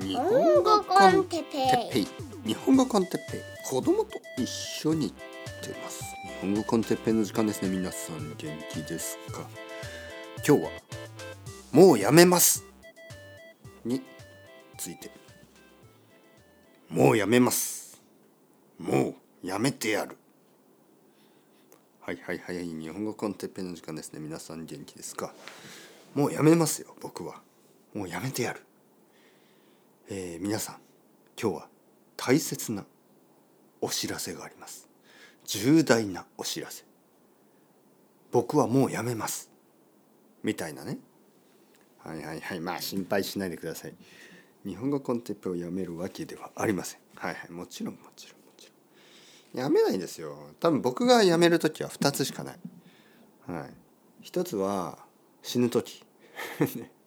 日本語コンテッペイ。日本語コンテッペイ。子供と一緒に行ってます。日本語コンテッペイの時間ですね。皆さん元気ですか？今日はもうやめますについて。もうやめます。もうやめてやる。はいはいはい。日本語コンテッペイの時間ですね。皆さん元気ですか？もうやめますよ僕は。もうやめてやる。えー皆さん今日は大切なお知らせがあります。重大なお知らせ。僕はもうやめます。みたいなね。はいはいはい。まあ心配しないでください。日本語コンテッペをやめるわけではありません。はいはい。もちろんもちろんもちろん。やめないんですよ。多分僕がやめる時は2つしかない。はい。一つは死ぬ時。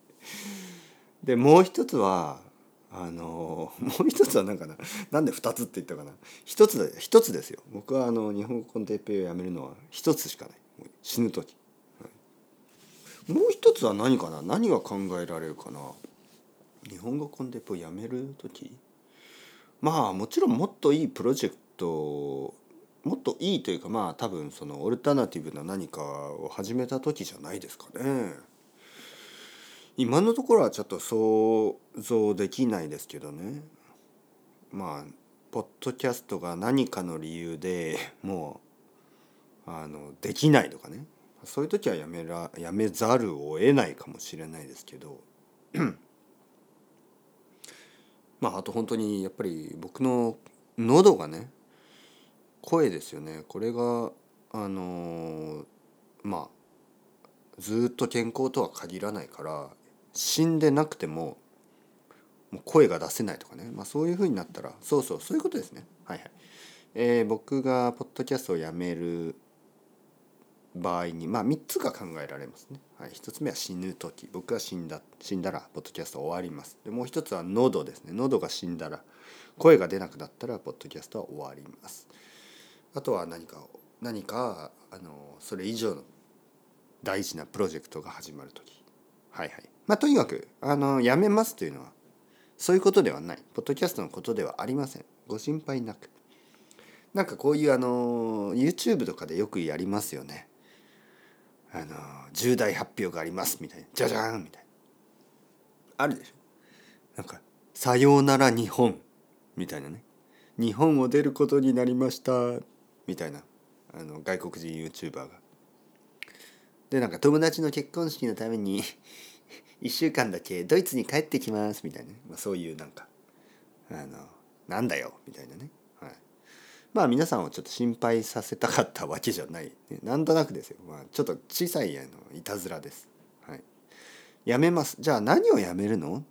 でもう一つはあのもう一つは何かななんで二つって言ったかな。一つだ一つですよ。僕はあの日本語コンテッペイをやめるのは一つしかない。死ぬ時、はい。もう一つは何かな。何が考えられるかな。日本語コンテッペイをやめる時？まあもちろんもっといいプロジェクトもっといいというかまあ多分そのオルタナティブな何かを始めた時じゃないですかね。今のところはちょっと想像できないですけどね。まあポッドキャストが何かの理由でもうあのできないとかね。そういう時はやめらやめざるを得ないかもしれないですけど。まああと本当にやっぱり僕の喉がね声ですよね。これがあのまあずっと健康とは限らないから死んでなくてももう声が出せないとかね、まあ、そういうふうになったらそうそうそういうことですね。はいはい、えー僕がポッドキャストをやめる場合にまあ3つが考えられますね、はい、1つ目は死ぬ時。僕が死んだ死んだらポッドキャスト終わります。でもう一つは喉ですね。喉が死んだら声が出なくなったらポッドキャストは終わります。あとは何か何かあのそれ以上の大事なプロジェクトが始まる時。はいはい。まあとにかくあのやめますというのはそういうことではない。ポッドキャストのことではありません。ご心配なく。なんかこういうあの YouTube とかでよくやりますよね。あの重大発表がありますみたいな。じゃじゃーんみたいな。あるでしょ。なんか「さようなら日本」みたいなね「日本を出ることになりました」みたいな。あの外国人 YouTuber が。でなんか友達の結婚式のために1週間だけドイツに帰ってきますみたいな、まあ、そういうなんかあのなんだよみたいなね、はい、まあ皆さんをちょっと心配させたかったわけじゃない、ね、なんとなくですよ、まあ、ちょっと小さいあのいたずらです、はい、やめます。じゃあ何をやめるの？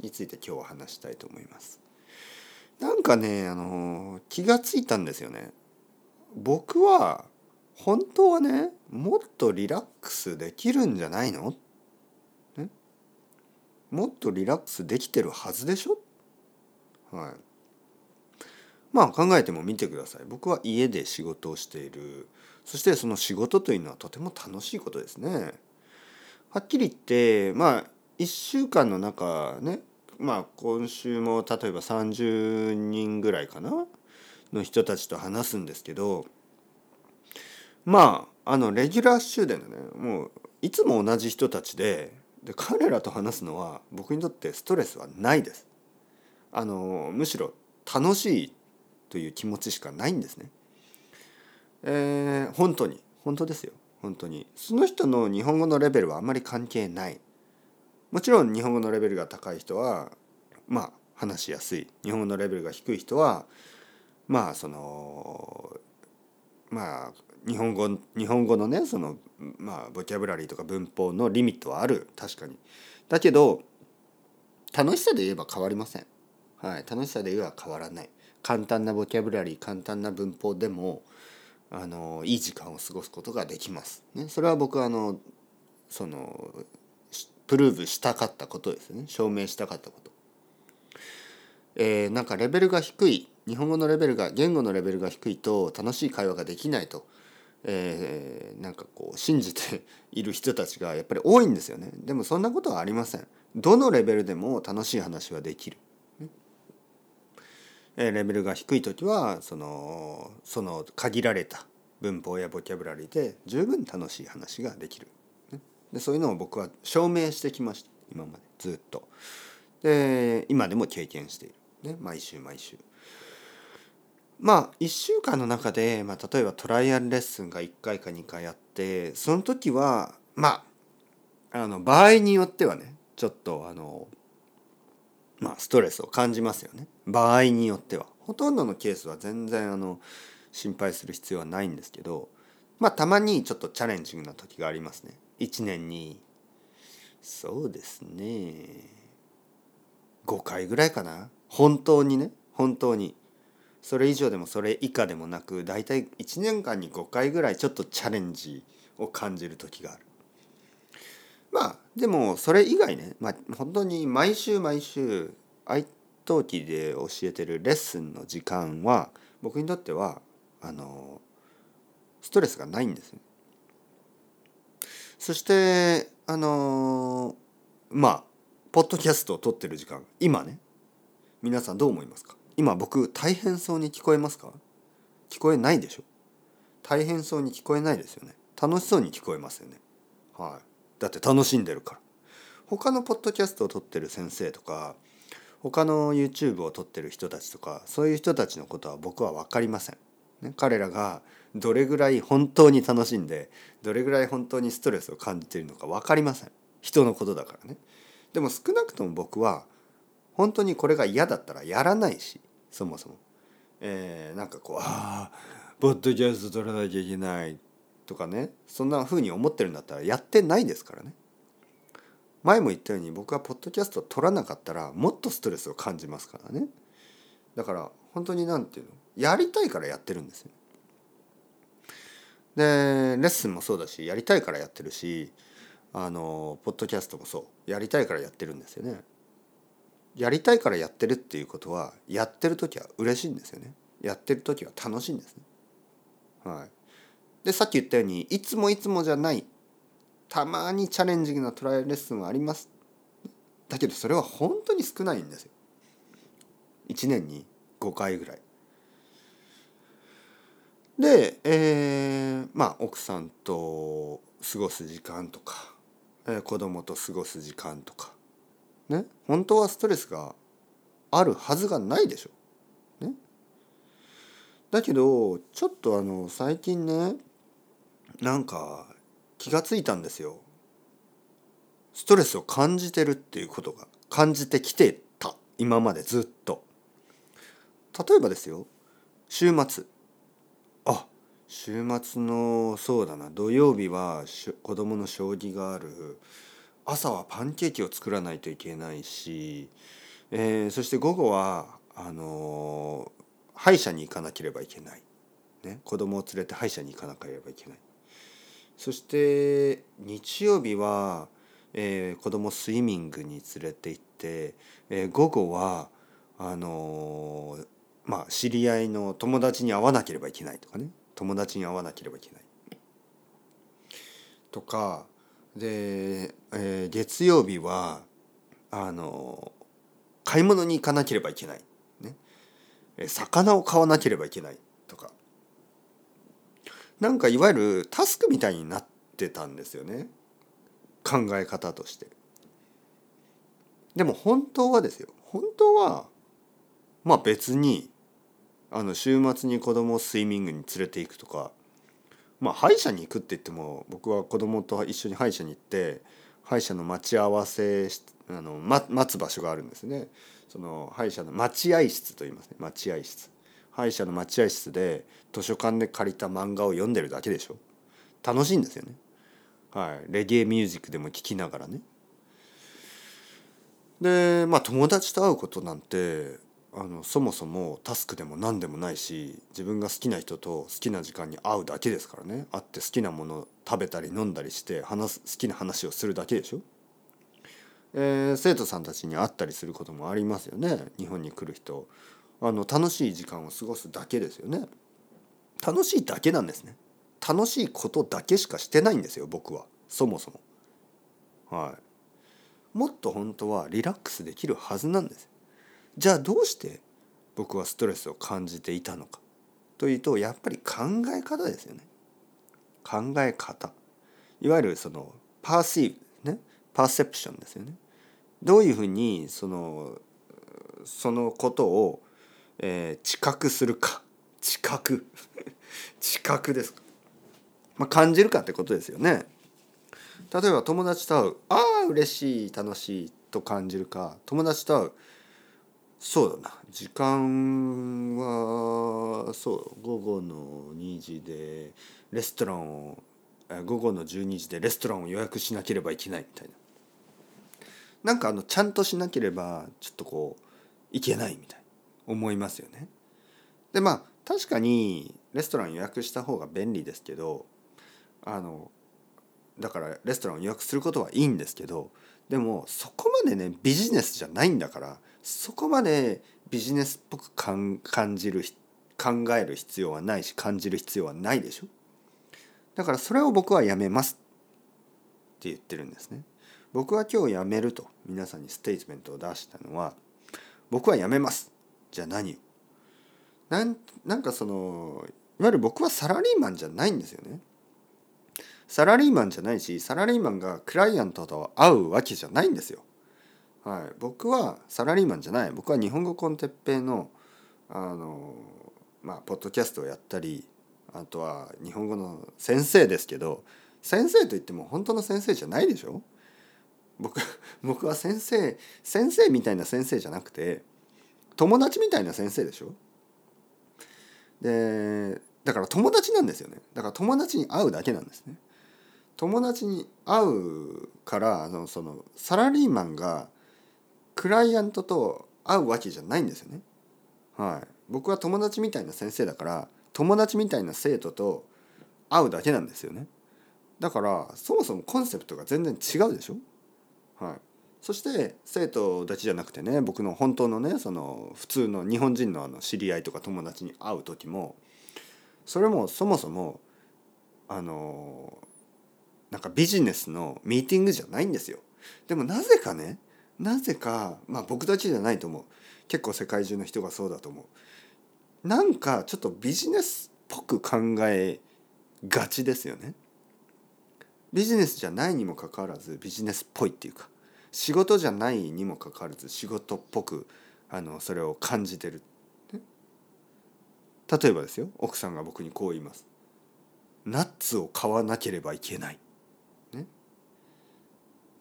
について今日は話したいと思います。なんかねあの気がついたんですよね。僕は本当はねもっとリラックスできるんじゃないの？もっとリラックスできてるはずでしょ？はい。まあ考えてもみてください。僕は家で仕事をしている。そしてその仕事というのはとても楽しいことですね。はっきり言ってまあ1週間の中ねまあ今週も例えば30人ぐらいかな？の人たちと話すんですけどまああのレギュラー終電でねもういつも同じ人たちでで彼らと話すのは僕にとってストレスはないです。あのむしろ楽しいという気持ちしかないんですね。えー、本当に本当ですよ本当にその人の日本語のレベルはあんまり関係ないもちろん日本語のレベルが高い人はまあ話しやすい日本語のレベルが低い人はまあそのまあ日本語日本語のねそのまあボキャブラリーとか文法のリミットはある。確かに。だけど楽しさで言えば変わりません。はい。楽しさで言えば変わらない。簡単なボキャブラリー簡単な文法でもあのいい時間を過ごすことができます、ね、それは僕はあのそのプルーブしたかったことですね。証明したかったこと。えー、なんかレベルが低い日本語のレベルが言語のレベルが低いと楽しい会話ができないとえー、なんかこう信じている人たちがやっぱり多いんですよね。でもそんなことはありません。どのレベルでも楽しい話はできる、えー、レベルが低い時はそのその限られた文法やボキャブラリーで十分楽しい話ができる。でそういうのを僕は証明してきました。今まで。ずっと。で今でも経験している、ね、毎週毎週。まあ1週間の中で、まあ、例えばトライアルレッスンが1回か2回あってその時はまああの場合によってはねちょっとあのまあストレスを感じますよね。場合によっては。ほとんどのケースは全然あの心配する必要はないんですけどまあたまにちょっとチャレンジングな時がありますね。1年にそうですね5回ぐらいかな。本当にね。本当に。それ以上でもそれ以下でもなく大体1年間に5回ぐらいちょっとチャレンジを感じる時がある。まあでもそれ以外ね、まあ、本当に毎週毎週愛登記で教えてるレッスンの時間は僕にとってはあのストレスがないんですよ。そしてあのまあポッドキャストを撮ってる時間今ね。皆さんどう思いますか？今僕大変そうに聞こえますか？聞こえないでしょ？大変そうに聞こえないですよね。楽しそうに聞こえますよね。はい。だって楽しんでるから。他のポッドキャストを撮ってる先生とか他の YouTube を撮ってる人たちとかそういう人たちのことは僕は分かりません、ね、彼らがどれぐらい本当に楽しんでどれぐらい本当にストレスを感じているのか分かりません。人のことだからね。でも少なくとも僕は本当にこれが嫌だったらやらないしそもそも、えー、なんかこうああポッドキャスト撮らなきゃいけないとかね。そんな風に思ってるんだったらやってないですからね。前も言ったように僕はポッドキャスト撮らなかったらもっとストレスを感じますからね。だから本当に何て言うの？やりたいからやってるんですよ。でレッスンもそうだしやりたいからやってるしあのポッドキャストもそう。やりたいからやってるんですよね。やりたいからやってるっていうことはやってる時は嬉しいんですよね。やってる時は楽しいんですね。はい。でさっき言ったようにいつもいつもじゃないたまにチャレンジングなトライアルレッスンはあります。だけどそれは本当に少ないんですよ。1年に5回ぐらい。で、えー、まあ奥さんと過ごす時間とか、えー、子供と過ごす時間とかね本当はストレスがあるはずがないでしょ。ね、だけどちょっとあの最近ねなんか気がついたんですよ。ストレスを感じてるっていうことが感じてきてた今までずっと。例えばですよ週末あ週末のそうだな土曜日は子供の将棋がある朝はパンケーキを作らないといけないし、えー、そして午後はあのー、歯医者に行かなければいけない、ね、子供を連れて歯医者に行かなければいけない。そして日曜日は、えー、子供スイミングに連れて行って、えー、午後はあのー、まあ知り合いの友達に会わなければいけないとかね。友達に会わなければいけない。とかで、えー、月曜日はあの買い物に行かなければいけない、ね、魚を買わなければいけない。とか。なんかいわゆるタスクみたいになってたんですよね。考え方として。でも本当はですよ。本当はまあ別にあの週末に子供をスイミングに連れていくとかまあ歯医者に行くって言っても僕は子供と一緒に歯医者に行って歯医者の待ち合わせあの、ま、待つ場所があるんですね。その歯医者の待合室と言いますね。待合室。歯医者の待合室で図書館で借りた漫画を読んでるだけでしょ。楽しいんですよね。はい。レゲエミュージックでも聴きながらね。でまあ友達と会うことなんてあのそもそもタスクでも何でもないし自分が好きな人と好きな時間に会うだけですからね。会って好きなもの食べたり飲んだりして話す好きな話をするだけでしょ、えー、生徒さんたちに会ったりすることもありますよね。日本に来る人。あの楽しい時間を過ごすだけですよね。楽しいだけなんですね。楽しいことだけしかしてないんですよ僕は。そもそも。はい。もっと本当はリラックスできるはずなんです。じゃあどうして僕はストレスを感じていたのかというとやっぱり考え方ですよね。考え方。いわゆるそのパーシーブねパーセプションですよね。どういうふうにそのそのことを、えー、知覚するか知覚 知覚ですか、まあ、感じるかってことですよね。例えば友達と会うああ嬉しい楽しいと感じるか友達と会うそうだな。時間はそう午後の2時でレストランを午後の12時でレストランを予約しなければいけないみたいな。なんかあのちゃんとしなければちょっとこういけないみたい思いますよね。でまあ確かにレストラン予約した方が便利ですけどあのだからレストランを予約することはいいんですけどでもそこまでねビジネスじゃないんだからそこまでビジネスっぽく感じる考える必要はないし感じる必要はないでしょ？だからそれを僕はやめますって言ってるんですね。僕は今日やめると皆さんにステートメントを出したのは僕はやめますじゃあ何をなんなんかそのいわゆる僕はサラリーマンじゃないんですよね。サラリーマンじゃないしサラリーマンがクライアントと会うわけじゃないんですよ。はい、僕はサラリーマンじゃない。僕は日本語 con Teppei のあのまあポッドキャストをやったりあとは日本語の先生ですけど先生といっても本当の先生じゃないでしょ？僕 僕は先生先生みたいな先生じゃなくて友達みたいな先生でしょ？でだから友達なんですよね。だから友達に会うだけなんですね。友達に会うからあのそのサラリーマンがクライアントと会うわけじゃないんですよね。はい、僕は友達みたいな先生だから友達みたいな生徒と会うだけなんですよね。だからそもそもコンセプトが全然違うでしょ。はい、そして生徒たちじゃなくてね僕の本当のねその普通の日本人のあの知り合いとか友達に会う時もそれもそもそもあのなんかビジネスのミーティングじゃないんですよ。でもなぜかねなぜかまあ僕たちじゃないと思う。結構世界中の人がそうだと思う。なんかちょっとビジネスっぽく考えがちですよね。ビジネスじゃないにもかかわらずビジネスっぽいっていうか仕事じゃないにもかかわらず仕事っぽくあのそれを感じてる、ね、例えばですよ奥さんが僕にこう言います。ナッツを買わなければいけない、ね、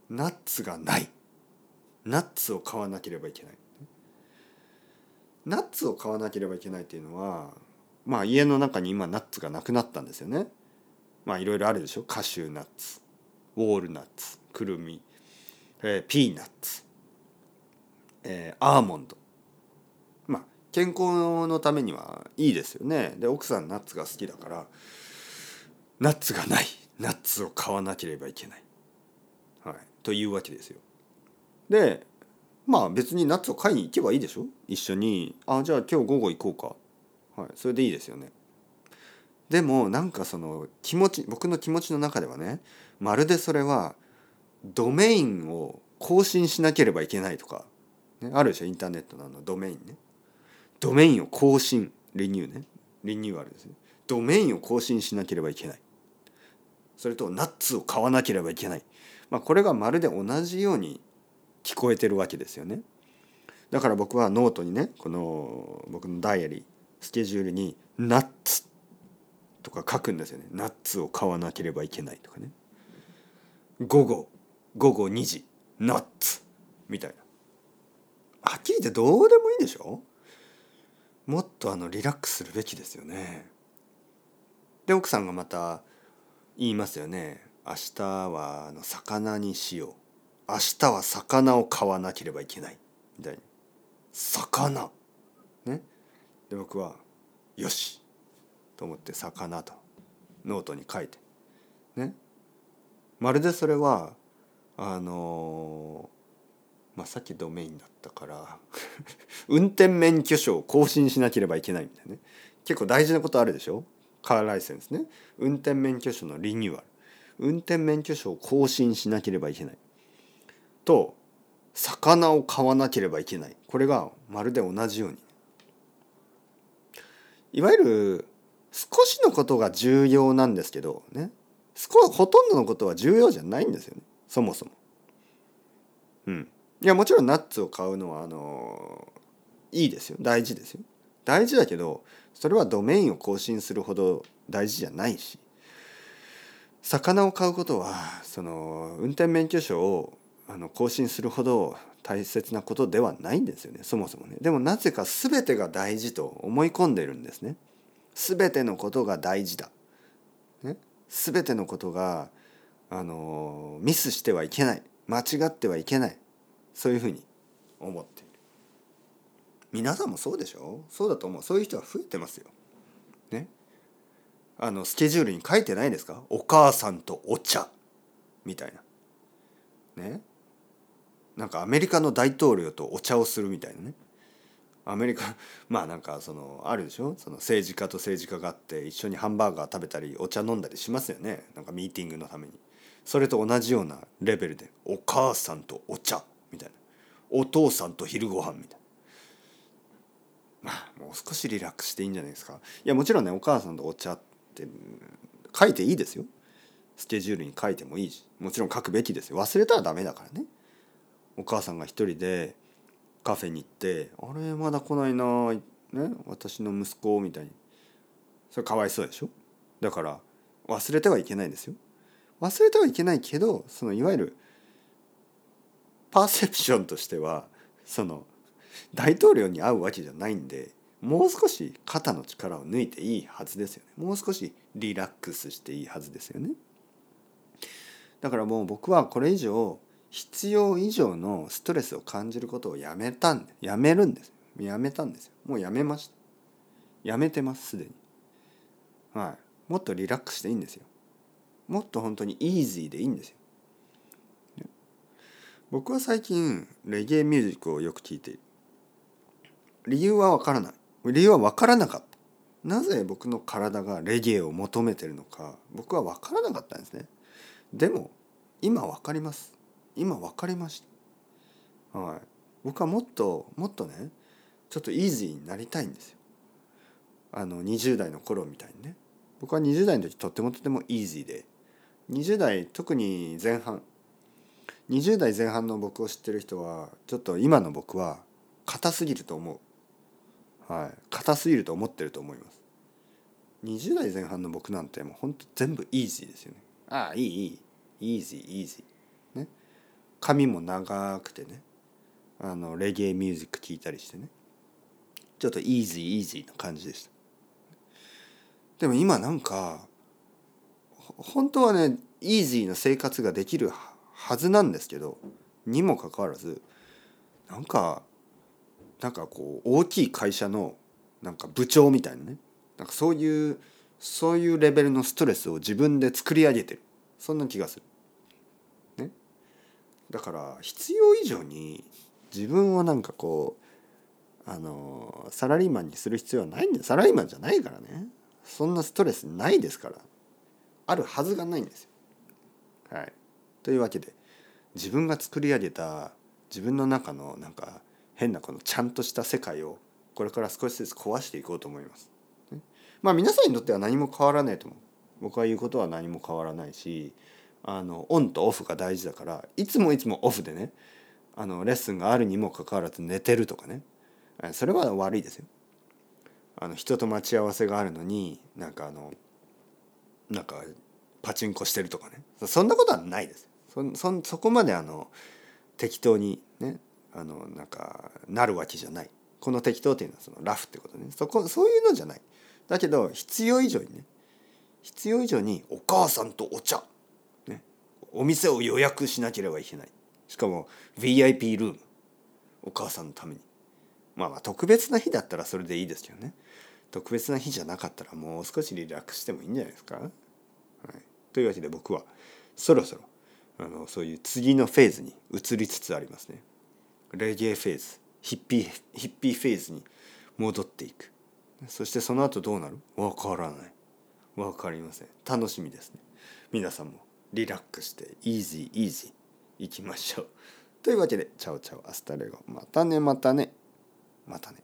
ナッツがない。ナッツを買わなければいけない。ナッツを買わなければいけないっていうのはまあ家の中に今ナッツがなくなったんですよね。まあいろいろあるでしょカシューナッツウォールナッツくるみ、えー、ピーナッツ、えー、アーモンドまあ健康のためにはいいですよね。で奥さんナッツが好きだからナッツがないナッツを買わなければいけない、はい、というわけですよ。でまあ別にナッツを買いに行けばいいでしょ？一緒に。あじゃあ今日午後行こうか。はいそれでいいですよね。でもなんかその気持ち僕の気持ちの中ではねまるでそれはドメインを更新しなければいけないとか、ね、あるでしょ？インターネットのあのドメインね。ドメインを更新リニューね。リニューアルですね。ドメインを更新しなければいけない。それとナッツを買わなければいけない、まあ、これがまるで同じように聞こえてるわけですよね。だから僕はノートにねこの僕のダイアリースケジュールに「ナッツ」とか書くんですよね。ナッツを買わなければいけないとかね。午後午後2時ナッツみたいな。はっきり言ってどうでもいいでしょ？もっとあのリラックスするべきですよね。で奥さんがまた言いますよね。明日はあの魚にしよう。明日は魚を買わなければいけないみたいに魚。ね？で僕はよしと思って魚とノートに書いて。ね？まるでそれはあのまあさっきドメインだったから 運転免許証を更新しなければいけないみたいなね。結構大事なことあるでしょ？カーライセンスね。運転免許証のリニューアル。運転免許証を更新しなければいけない。と魚を買わなければいけないこれがまるで同じようにいわゆる少しのことが重要なんですけどね少ほとんどのことは重要じゃないんですよねそもそも。うん。いやもちろんナッツを買うのはあのいいですよ大事ですよ。大事だけどそれはドメインを更新するほど大事じゃないし魚を買うことはその運転免許証をあの更新するほど大切なことではないんですよねそもそもね。でもなぜか全てが大事と思い込んでいるんですね。全てのことが大事だ、ね、全てのことがあのミスしてはいけない。間違ってはいけない。そういうふうに思っている。皆さんもそうでしょ？そうだと思う。そういう人は増えてますよ。ね。あのスケジュールに書いてないですか？お母さんとお茶。みたいな。ね。なんかアメリカの大統領とお茶をするみたいなね。アメリカ まあなんかそのあるでしょ？その政治家と政治家があって一緒にハンバーガー食べたりお茶飲んだりしますよね。なんかミーティングのために。それと同じようなレベルでお母さんとお茶みたいな。お父さんと昼ご飯みたいな。まあもう少しリラックスしていいんじゃないですか。いやもちろんねお母さんとお茶って書いていいですよ。スケジュールに書いてもいいしもちろん書くべきですよ。忘れたらダメだからね。お母さんが一人でカフェに行って「あれまだ来ないな、ね、私の息子」みたいに。それかわいそうでしょ？だから忘れてはいけないですよ。忘れてはいけないけどそのいわゆるパーセプションとしてはその大統領に会うわけじゃないんでもう少し肩の力を抜いていいはずですよね。もう少しリラックスしていいはずですよね。だからもう僕はこれ以上必要以上のストレスを感じることをやめたんでやめるんです。やめたんですよ。もうやめました。やめてますすでに。はい。もっとリラックスしていいんですよ。もっと本当にイージーでいいんですよ。僕は最近レゲエミュージックをよく聴いている。理由はわからない。理由はわからなかった。なぜ僕の体がレゲエを求めてるのか僕は分からなかったんですね。でも今分かります。今分かりました。はい。僕はもっともっとねちょっとイージーになりたいんですよ。あの20代の頃みたいにね。僕は20代の時とってもとてもイージーで。20代特に前半。20代前半の僕を知ってる人はちょっと今の僕は硬すぎると思う。はい。硬すぎると思ってると思います。20代前半の僕なんてもうほんと全部イージーですよね。ああいいいい。イージーイージー。髪も長くてねあのレゲエミュージック聴いたりしてね。ちょっとイージーイージーな感じでした。でも今なんか本当はねイージーな生活ができるはずなんですけどにもかかわらずなんかなんかこう大きい会社のなんか部長みたいなね。なんかそういうそういうレベルのストレスを自分で作り上げてる。そんな気がする。だから必要以上に自分をなんかこうあのサラリーマンにする必要はないんだよサラリーマンじゃないからねそんなストレスないですからあるはずがないんですよ。はい、というわけで自分が作り上げた自分の中のなんか変なこのちゃんとした世界をこれから少しずつ壊していこうと思います。まあ皆さんにとっては何も変わらないと思う。僕は言うことは何も変わらないしあのオンとオフが大事だからいつもいつもオフでねあのレッスンがあるにもかかわらず寝てるとかねそれは悪いですよ。あの人と待ち合わせがあるのになんかあのなんかパチンコしてるとかねそんなことはないです。そそそこまであの適当にねあのなんかなるわけじゃない。この適当っていうのはそのラフってことねそこそういうのじゃない。だけど必要以上にね必要以上にお母さんとお茶お店を予約しなければいけない。しかも VIP ルーム。お母さんのために。まあまあ特別な日だったらそれでいいですよね。特別な日じゃなかったらもう少しリラックスしてもいいんじゃないですか、はい、というわけで僕はそろそろあのそういう次のフェーズに移りつつありますね。レゲエフェーズ。ヒッピーヒッピーフェーズに戻っていく。そしてその後どうなる？わからない。分かりません。楽しみですね。皆さんも。リラックスしてイージーイージーいきましょう。というわけで chao chao hasta luego。またねまたね。またね。